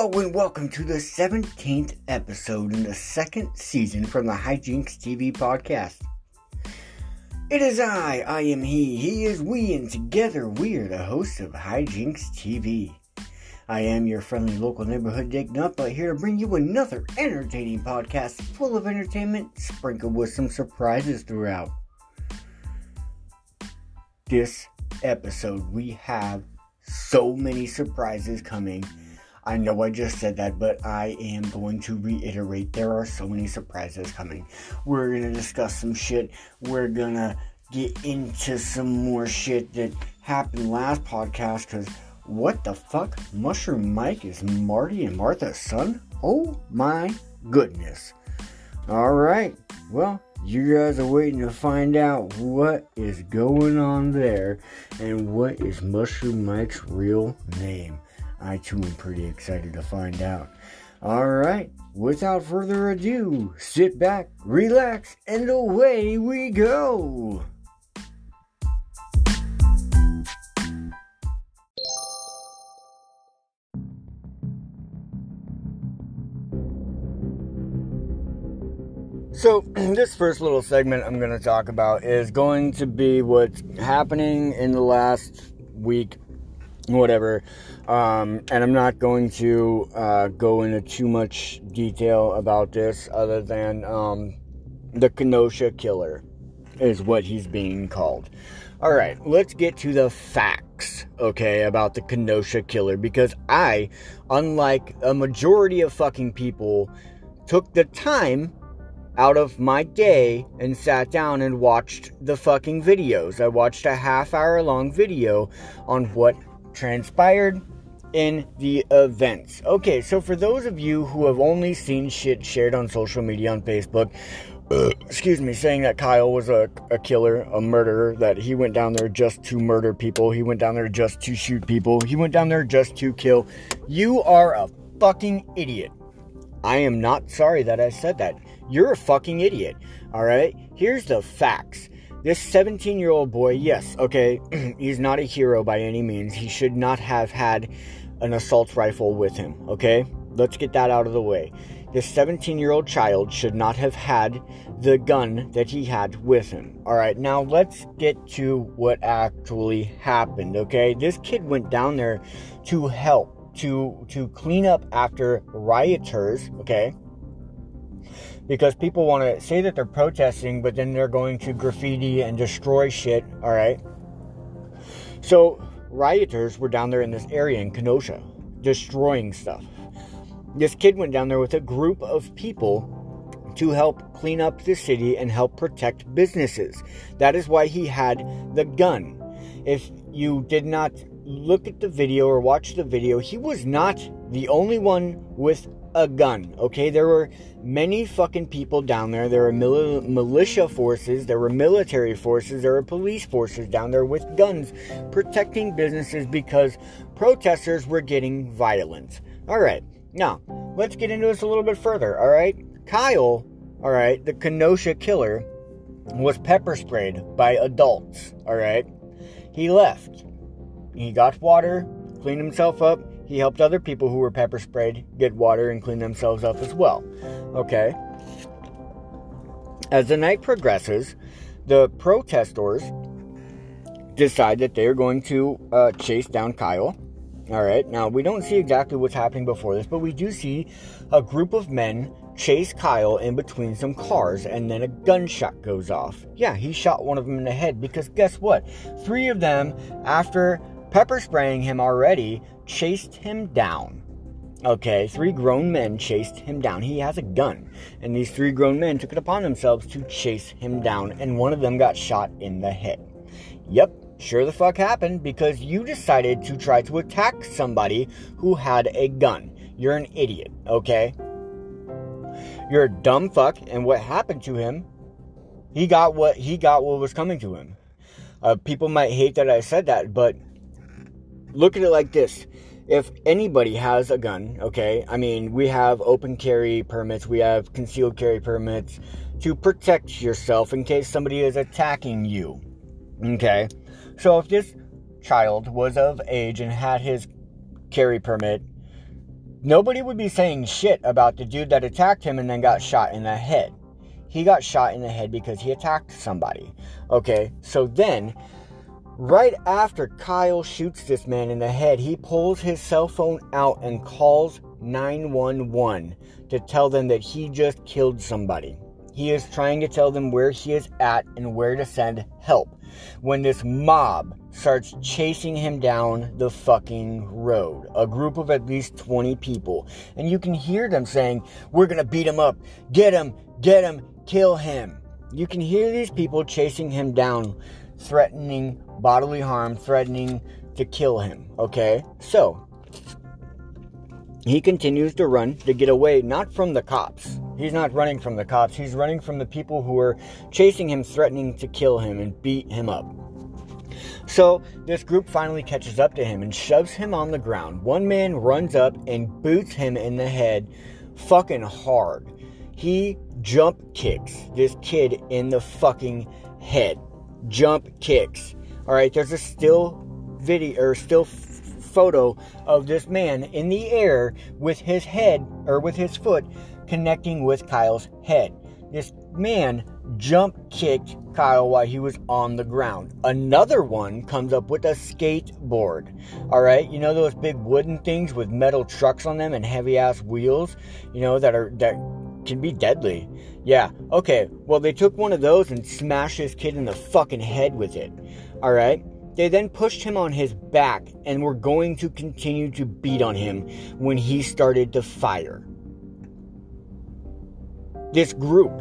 Hello and welcome to the 17th episode in the second season from the Hijinks TV podcast. It is I, I am he, he is we, and together we are the hosts of Hijinks TV. I am your friendly local neighborhood Dick Nutbutt here to bring you another entertaining podcast full of entertainment, sprinkled with some surprises throughout. This episode, we have so many surprises coming I know I just said that, but I am going to reiterate there are so many surprises coming. We're going to discuss some shit. We're going to get into some more shit that happened last podcast because what the fuck? Mushroom Mike is Marty and Martha's son? Oh my goodness. Alright, well, you guys are waiting to find out what is going on there and what is Mushroom Mike's real name. I too am pretty excited to find out. Alright, without further ado, sit back, relax, and away we go! So, this first little segment I'm going to talk about is going to be what's happening in the last week whatever. Um, and I'm not going to uh, go into too much detail about this other than um, the Kenosha killer is what he's being called. All right, let's get to the facts, okay, about the Kenosha killer because I, unlike a majority of fucking people, took the time out of my day and sat down and watched the fucking videos. I watched a half hour long video on what transpired in the events. Okay, so for those of you who have only seen shit shared on social media on Facebook, uh, excuse me, saying that Kyle was a, a killer, a murderer, that he went down there just to murder people, he went down there just to shoot people, he went down there just to kill. You are a fucking idiot. I am not sorry that I said that. You're a fucking idiot. All right? Here's the facts. This 17 year old boy, yes, okay, he's not a hero by any means. He should not have had an assault rifle with him, okay? Let's get that out of the way. This 17 year old child should not have had the gun that he had with him. Alright, now let's get to what actually happened, okay? This kid went down there to help, to, to clean up after rioters, okay? Because people want to say that they're protesting, but then they're going to graffiti and destroy shit, all right? So, rioters were down there in this area in Kenosha, destroying stuff. This kid went down there with a group of people to help clean up the city and help protect businesses. That is why he had the gun. If you did not look at the video or watch the video, he was not the only one with a gun. Okay, there were many fucking people down there. There were mil- militia forces, there were military forces, there were police forces down there with guns protecting businesses because protesters were getting violent. All right, now let's get into this a little bit further. All right, Kyle, all right, the Kenosha killer was pepper sprayed by adults. All right, he left. He got water, cleaned himself up, he helped other people who were pepper sprayed get water and clean themselves up as well. Okay? As the night progresses, the protesters decide that they are going to uh, chase down Kyle. All right, now we don't see exactly what's happening before this, but we do see a group of men chase Kyle in between some cars, and then a gunshot goes off. Yeah, he shot one of them in the head because guess what? Three of them, after pepper spraying him already, chased him down. Okay, three grown men chased him down. He has a gun. And these three grown men took it upon themselves to chase him down, and one of them got shot in the head. Yep, sure the fuck happened because you decided to try to attack somebody who had a gun. You're an idiot, okay? You're a dumb fuck, and what happened to him? He got what he got what was coming to him. Uh, people might hate that I said that, but look at it like this if anybody has a gun, okay, I mean, we have open carry permits, we have concealed carry permits to protect yourself in case somebody is attacking you, okay? So if this child was of age and had his carry permit, nobody would be saying shit about the dude that attacked him and then got shot in the head. He got shot in the head because he attacked somebody. Okay, so then, right after Kyle shoots this man in the head, he pulls his cell phone out and calls 911 to tell them that he just killed somebody. He is trying to tell them where he is at and where to send help. When this mob starts chasing him down the fucking road, a group of at least 20 people, and you can hear them saying, We're gonna beat him up, get him, get him, kill him. You can hear these people chasing him down, threatening bodily harm, threatening to kill him. Okay? So, he continues to run to get away, not from the cops. He's not running from the cops. He's running from the people who are chasing him, threatening to kill him and beat him up. So, this group finally catches up to him and shoves him on the ground. One man runs up and boots him in the head fucking hard. He jump kicks this kid in the fucking head. Jump kicks. All right, there's a still video or still f- photo of this man in the air with his head or with his foot connecting with Kyle's head. This man jump kicked Kyle while he was on the ground. Another one comes up with a skateboard. All right, you know those big wooden things with metal trucks on them and heavy ass wheels, you know that are that can be deadly. Yeah, okay. Well, they took one of those and smashed this kid in the fucking head with it. All right. They then pushed him on his back and were going to continue to beat on him when he started to fire. This group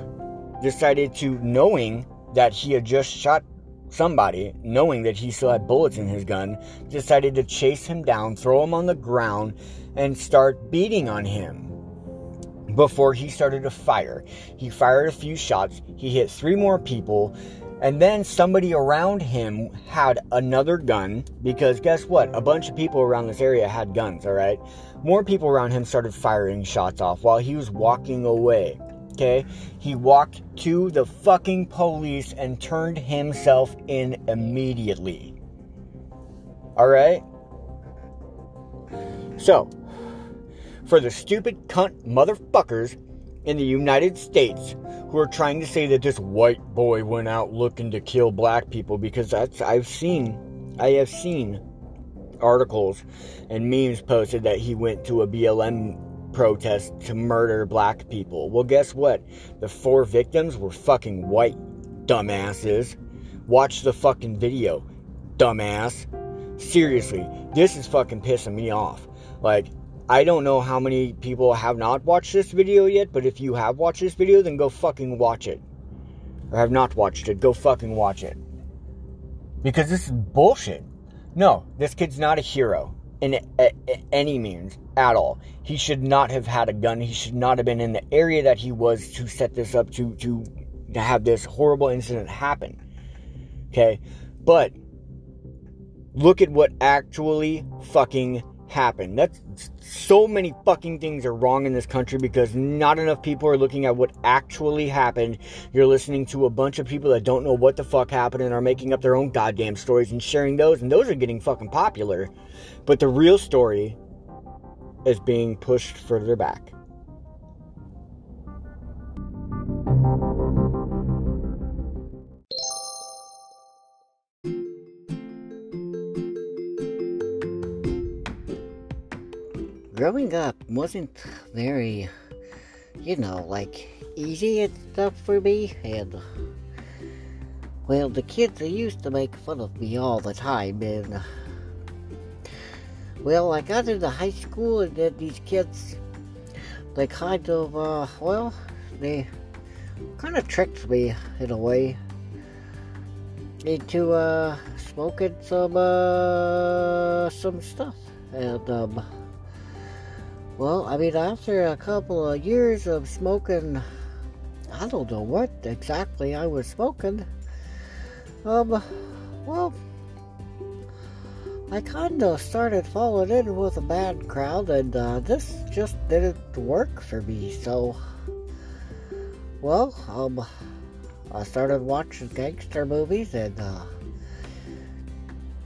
decided to, knowing that he had just shot somebody, knowing that he still had bullets in his gun, decided to chase him down, throw him on the ground, and start beating on him before he started to fire. He fired a few shots, he hit three more people, and then somebody around him had another gun because guess what? A bunch of people around this area had guns, all right? More people around him started firing shots off while he was walking away. Okay? He walked to the fucking police and turned himself in immediately. All right? So, for the stupid cunt motherfuckers in the United States who are trying to say that this white boy went out looking to kill black people because that's I've seen I have seen articles and memes posted that he went to a BLM protest to murder black people. Well, guess what? The four victims were fucking white dumbasses. Watch the fucking video, dumbass. Seriously, this is fucking pissing me off. Like, I don't know how many people have not watched this video yet, but if you have watched this video, then go fucking watch it. Or have not watched it, go fucking watch it. Because this is bullshit. No, this kid's not a hero in a, a, any means at all. He should not have had a gun. He should not have been in the area that he was to set this up to to to have this horrible incident happen. Okay? But look at what actually fucking happen. That's so many fucking things are wrong in this country because not enough people are looking at what actually happened. You're listening to a bunch of people that don't know what the fuck happened and are making up their own goddamn stories and sharing those, and those are getting fucking popular. But the real story is being pushed further back. Growing up wasn't very, you know, like easy and stuff for me. And, well, the kids they used to make fun of me all the time. And, well, I got into high school, and then these kids, they kind of, uh, well, they kind of tricked me in a way into uh, smoking some uh, some stuff, and um, well, I mean, after a couple of years of smoking, I don't know what exactly I was smoking. Um, well, I kind of started falling in with a bad crowd, and uh, this just didn't work for me. So, well, um, I started watching gangster movies, and uh,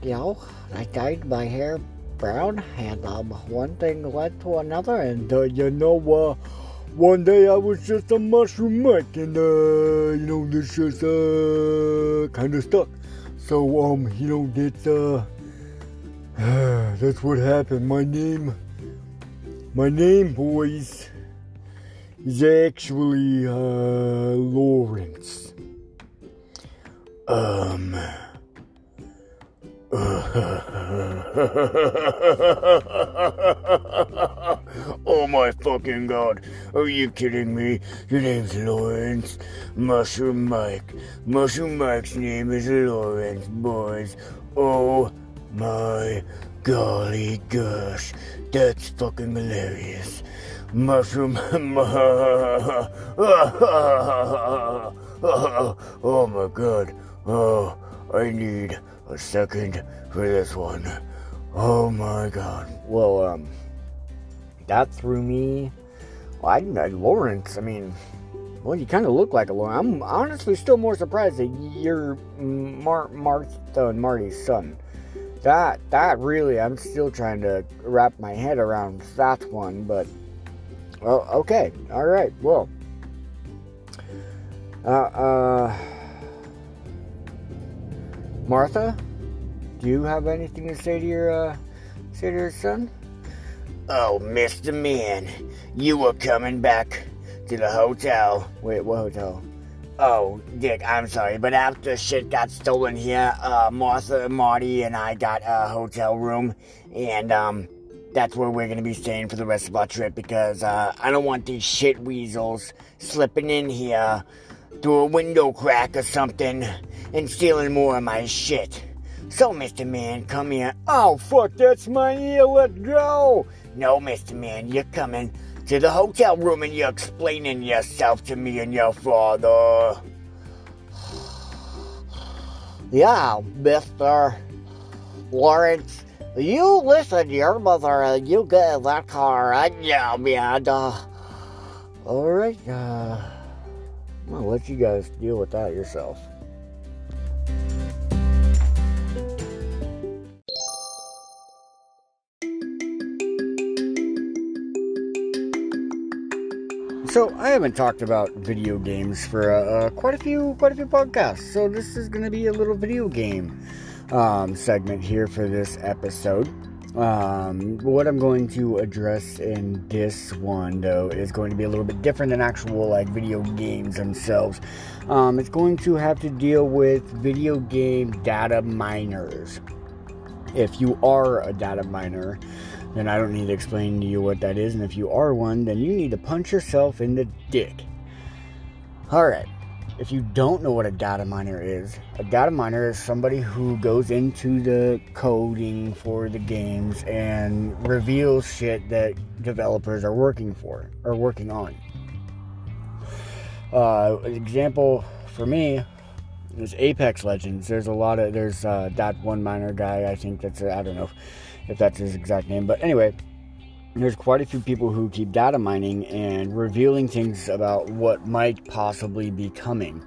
you know, I dyed my hair Brown, and um, one thing led to another, and uh, you know, uh, one day I was just a mushroom Mike, and uh, you know, this just uh, kind of stuck. So, um, you know, that's uh, that's what happened. My name, my name, boys, is actually uh, Lawrence. Um. oh my fucking god. Are you kidding me? Your name's Lawrence. Mushroom Mike. Mushroom Mike's name is Lawrence, boys. Oh my golly gosh. That's fucking hilarious. Mushroom. oh my god. Oh, I need a second for this one. Oh my god. Well, um, that threw me. Well, I, I Lawrence, I mean, well, you kind of look like a Lawrence. I'm honestly still more surprised that you're Mar- Martha and Marty's son. That, that really, I'm still trying to wrap my head around that one, but, well, okay, alright, well, uh, uh, Martha, do you have anything to say to your uh, say to your son? Oh, Mr. Man, you were coming back to the hotel. Wait, what hotel? Oh, Dick, I'm sorry, but after shit got stolen here, uh, Martha, Marty, and I got a hotel room, and um, that's where we're gonna be staying for the rest of our trip because uh, I don't want these shit weasels slipping in here through a window crack or something and stealing more of my shit. So, Mr. Man, come here. Oh, fuck, that's my ear. Let go. No, Mr. Man, you're coming to the hotel room and you're explaining yourself to me and your father. Yeah, Mr. Lawrence, you listen to your mother and you get in that car and yeah, man. Uh, all right, uh, I'll let you guys deal with that yourself. So I haven't talked about video games for uh, uh, quite a few quite a few podcasts. So this is going to be a little video game um, segment here for this episode. Um, what I'm going to address in this one though is going to be a little bit different than actual like video games themselves. Um, it's going to have to deal with video game data miners. If you are a data miner, then I don't need to explain to you what that is. And if you are one, then you need to punch yourself in the dick. Alright, if you don't know what a data miner is, a data miner is somebody who goes into the coding for the games and reveals shit that developers are working for, or working on. Uh, example for me is Apex Legends. There's a lot of, there's uh, that one miner guy, I think that's, I don't know if that's his exact name. But anyway, there's quite a few people who keep data mining and revealing things about what might possibly be coming.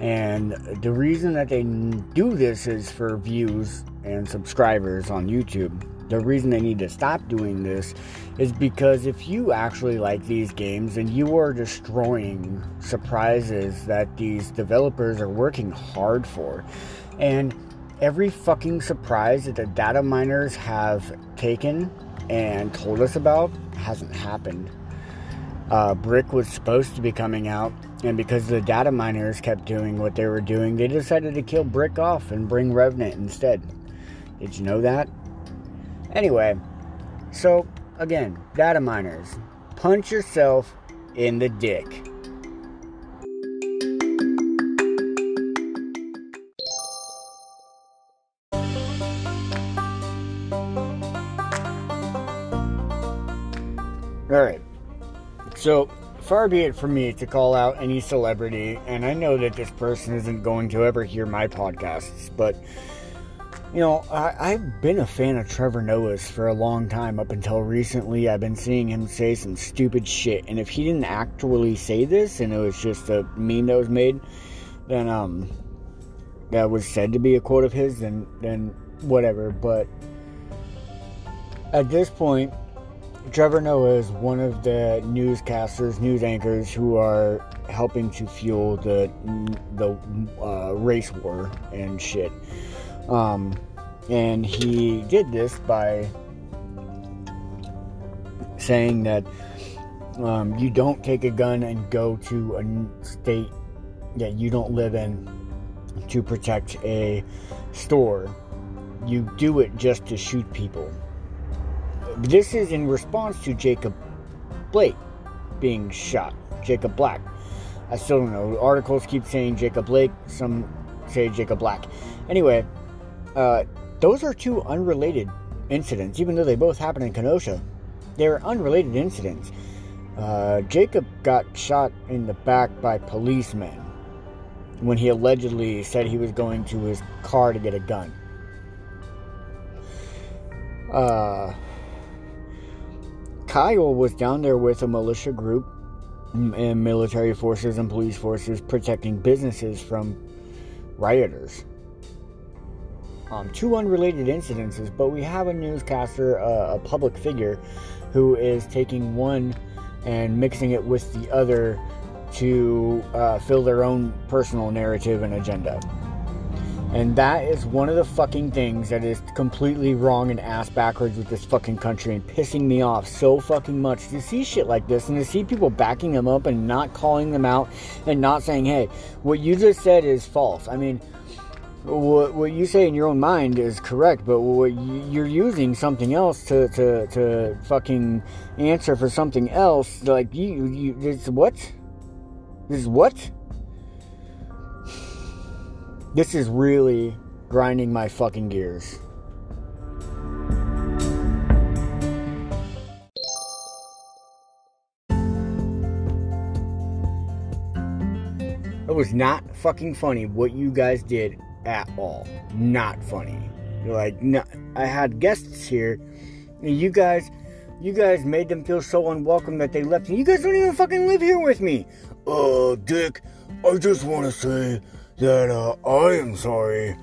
And the reason that they do this is for views and subscribers on YouTube. The reason they need to stop doing this is because if you actually like these games and you are destroying surprises that these developers are working hard for, and every fucking surprise that the data miners have taken and told us about hasn't happened. Uh, Brick was supposed to be coming out, and because the data miners kept doing what they were doing, they decided to kill Brick off and bring Revenant instead. Did you know that? Anyway, so again, data miners, punch yourself in the dick. So, far be it from me to call out any celebrity, and I know that this person isn't going to ever hear my podcasts, but, you know, I, have been a fan of Trevor Noah's for a long time. Up until recently, I've been seeing him say some stupid shit, and if he didn't actually say this, and it was just a meme that was made, then, um, that was said to be a quote of his, then, then whatever, but at this point, Trevor Noah is one of the newscasters, news anchors who are helping to fuel the the uh, race war and shit. Um, and he did this by saying that um, you don't take a gun and go to a state that you don't live in to protect a store. You do it just to shoot people. This is in response to Jacob Blake being shot. Jacob Black. I still don't know. Articles keep saying Jacob Blake, some say Jacob Black. Anyway, uh, those are two unrelated incidents, even though they both happened in Kenosha. They're unrelated incidents. Uh, Jacob got shot in the back by policemen when he allegedly said he was going to his car to get a gun. Uh, Kyle was down there with a militia group and military forces and police forces protecting businesses from rioters. Um, two unrelated incidences, but we have a newscaster, uh, a public figure, who is taking one and mixing it with the other to uh, fill their own personal narrative and agenda. And that is one of the fucking things that is completely wrong and ass backwards with this fucking country and pissing me off so fucking much to see shit like this and to see people backing them up and not calling them out and not saying, hey, what you just said is false. I mean, what, what you say in your own mind is correct, but what you, you're using something else to, to, to fucking answer for something else. Like, you, you, it's what? This is what? This is really grinding my fucking gears. It was not fucking funny what you guys did at all. Not funny. You're Like, no, I had guests here, and you guys, you guys made them feel so unwelcome that they left. And you guys don't even fucking live here with me. Uh, Dick, I just want to say that uh, I am sorry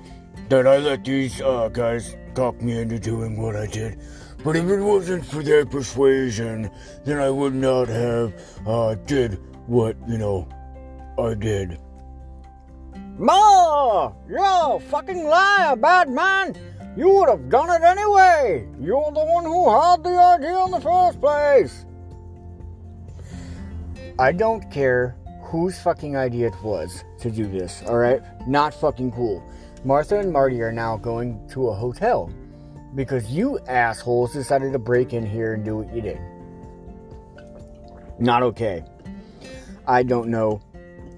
that I let these uh, guys talk me into doing what I did. But if it wasn't for their persuasion, then I would not have uh, did what you know I did. Ma, you're a fucking liar, bad man. You would have done it anyway. You're the one who had the idea in the first place. I don't care whose fucking idea it was to do this, alright? Not fucking cool. Martha and Marty are now going to a hotel because you assholes decided to break in here and do what you did. Not okay. I don't know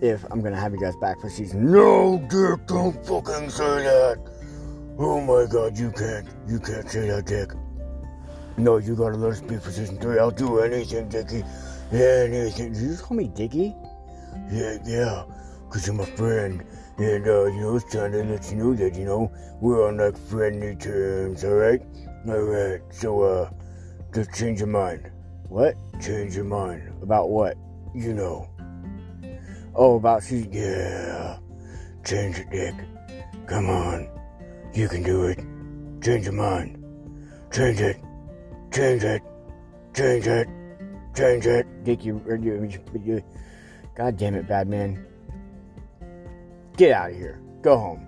if I'm gonna have you guys back for season. No, Dick, don't fucking say that. Oh my god, you can't. You can't say that, Dick. No, you gotta let us be for season three. I'll do anything, Dickie. Anything. Did you just call me Dickie? Yeah, yeah, because you're my friend. And, uh, you know, it's trying to let you know that, you know, we're on like friendly terms, alright? Alright, so, uh, just change your mind. What? Change your mind. About what? You know. Oh, about season. Yeah. Change it, Dick. Come on. You can do it. Change your mind. Change it. Change it. Change it. Change it. Dick, you, you, you, God damn it, bad man. Get out of here. Go home.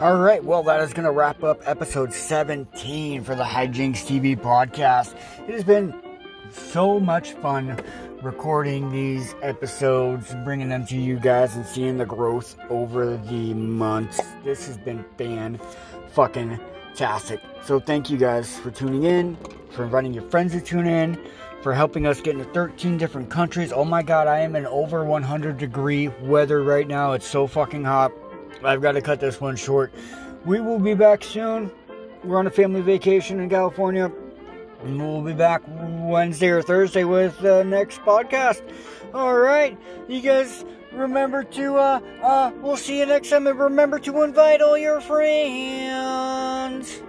All right, well, that is going to wrap up episode 17 for the Hijinks TV podcast. It has been so much fun recording these episodes, bringing them to you guys, and seeing the growth over the months. This has been fan fucking tastic. So, thank you guys for tuning in, for inviting your friends to tune in, for helping us get into 13 different countries. Oh my god, I am in over 100 degree weather right now. It's so fucking hot. I've got to cut this one short. We will be back soon. We're on a family vacation in California. We'll be back Wednesday or Thursday with the next podcast. All right. You guys remember to, uh, uh, we'll see you next time. And remember to invite all your friends.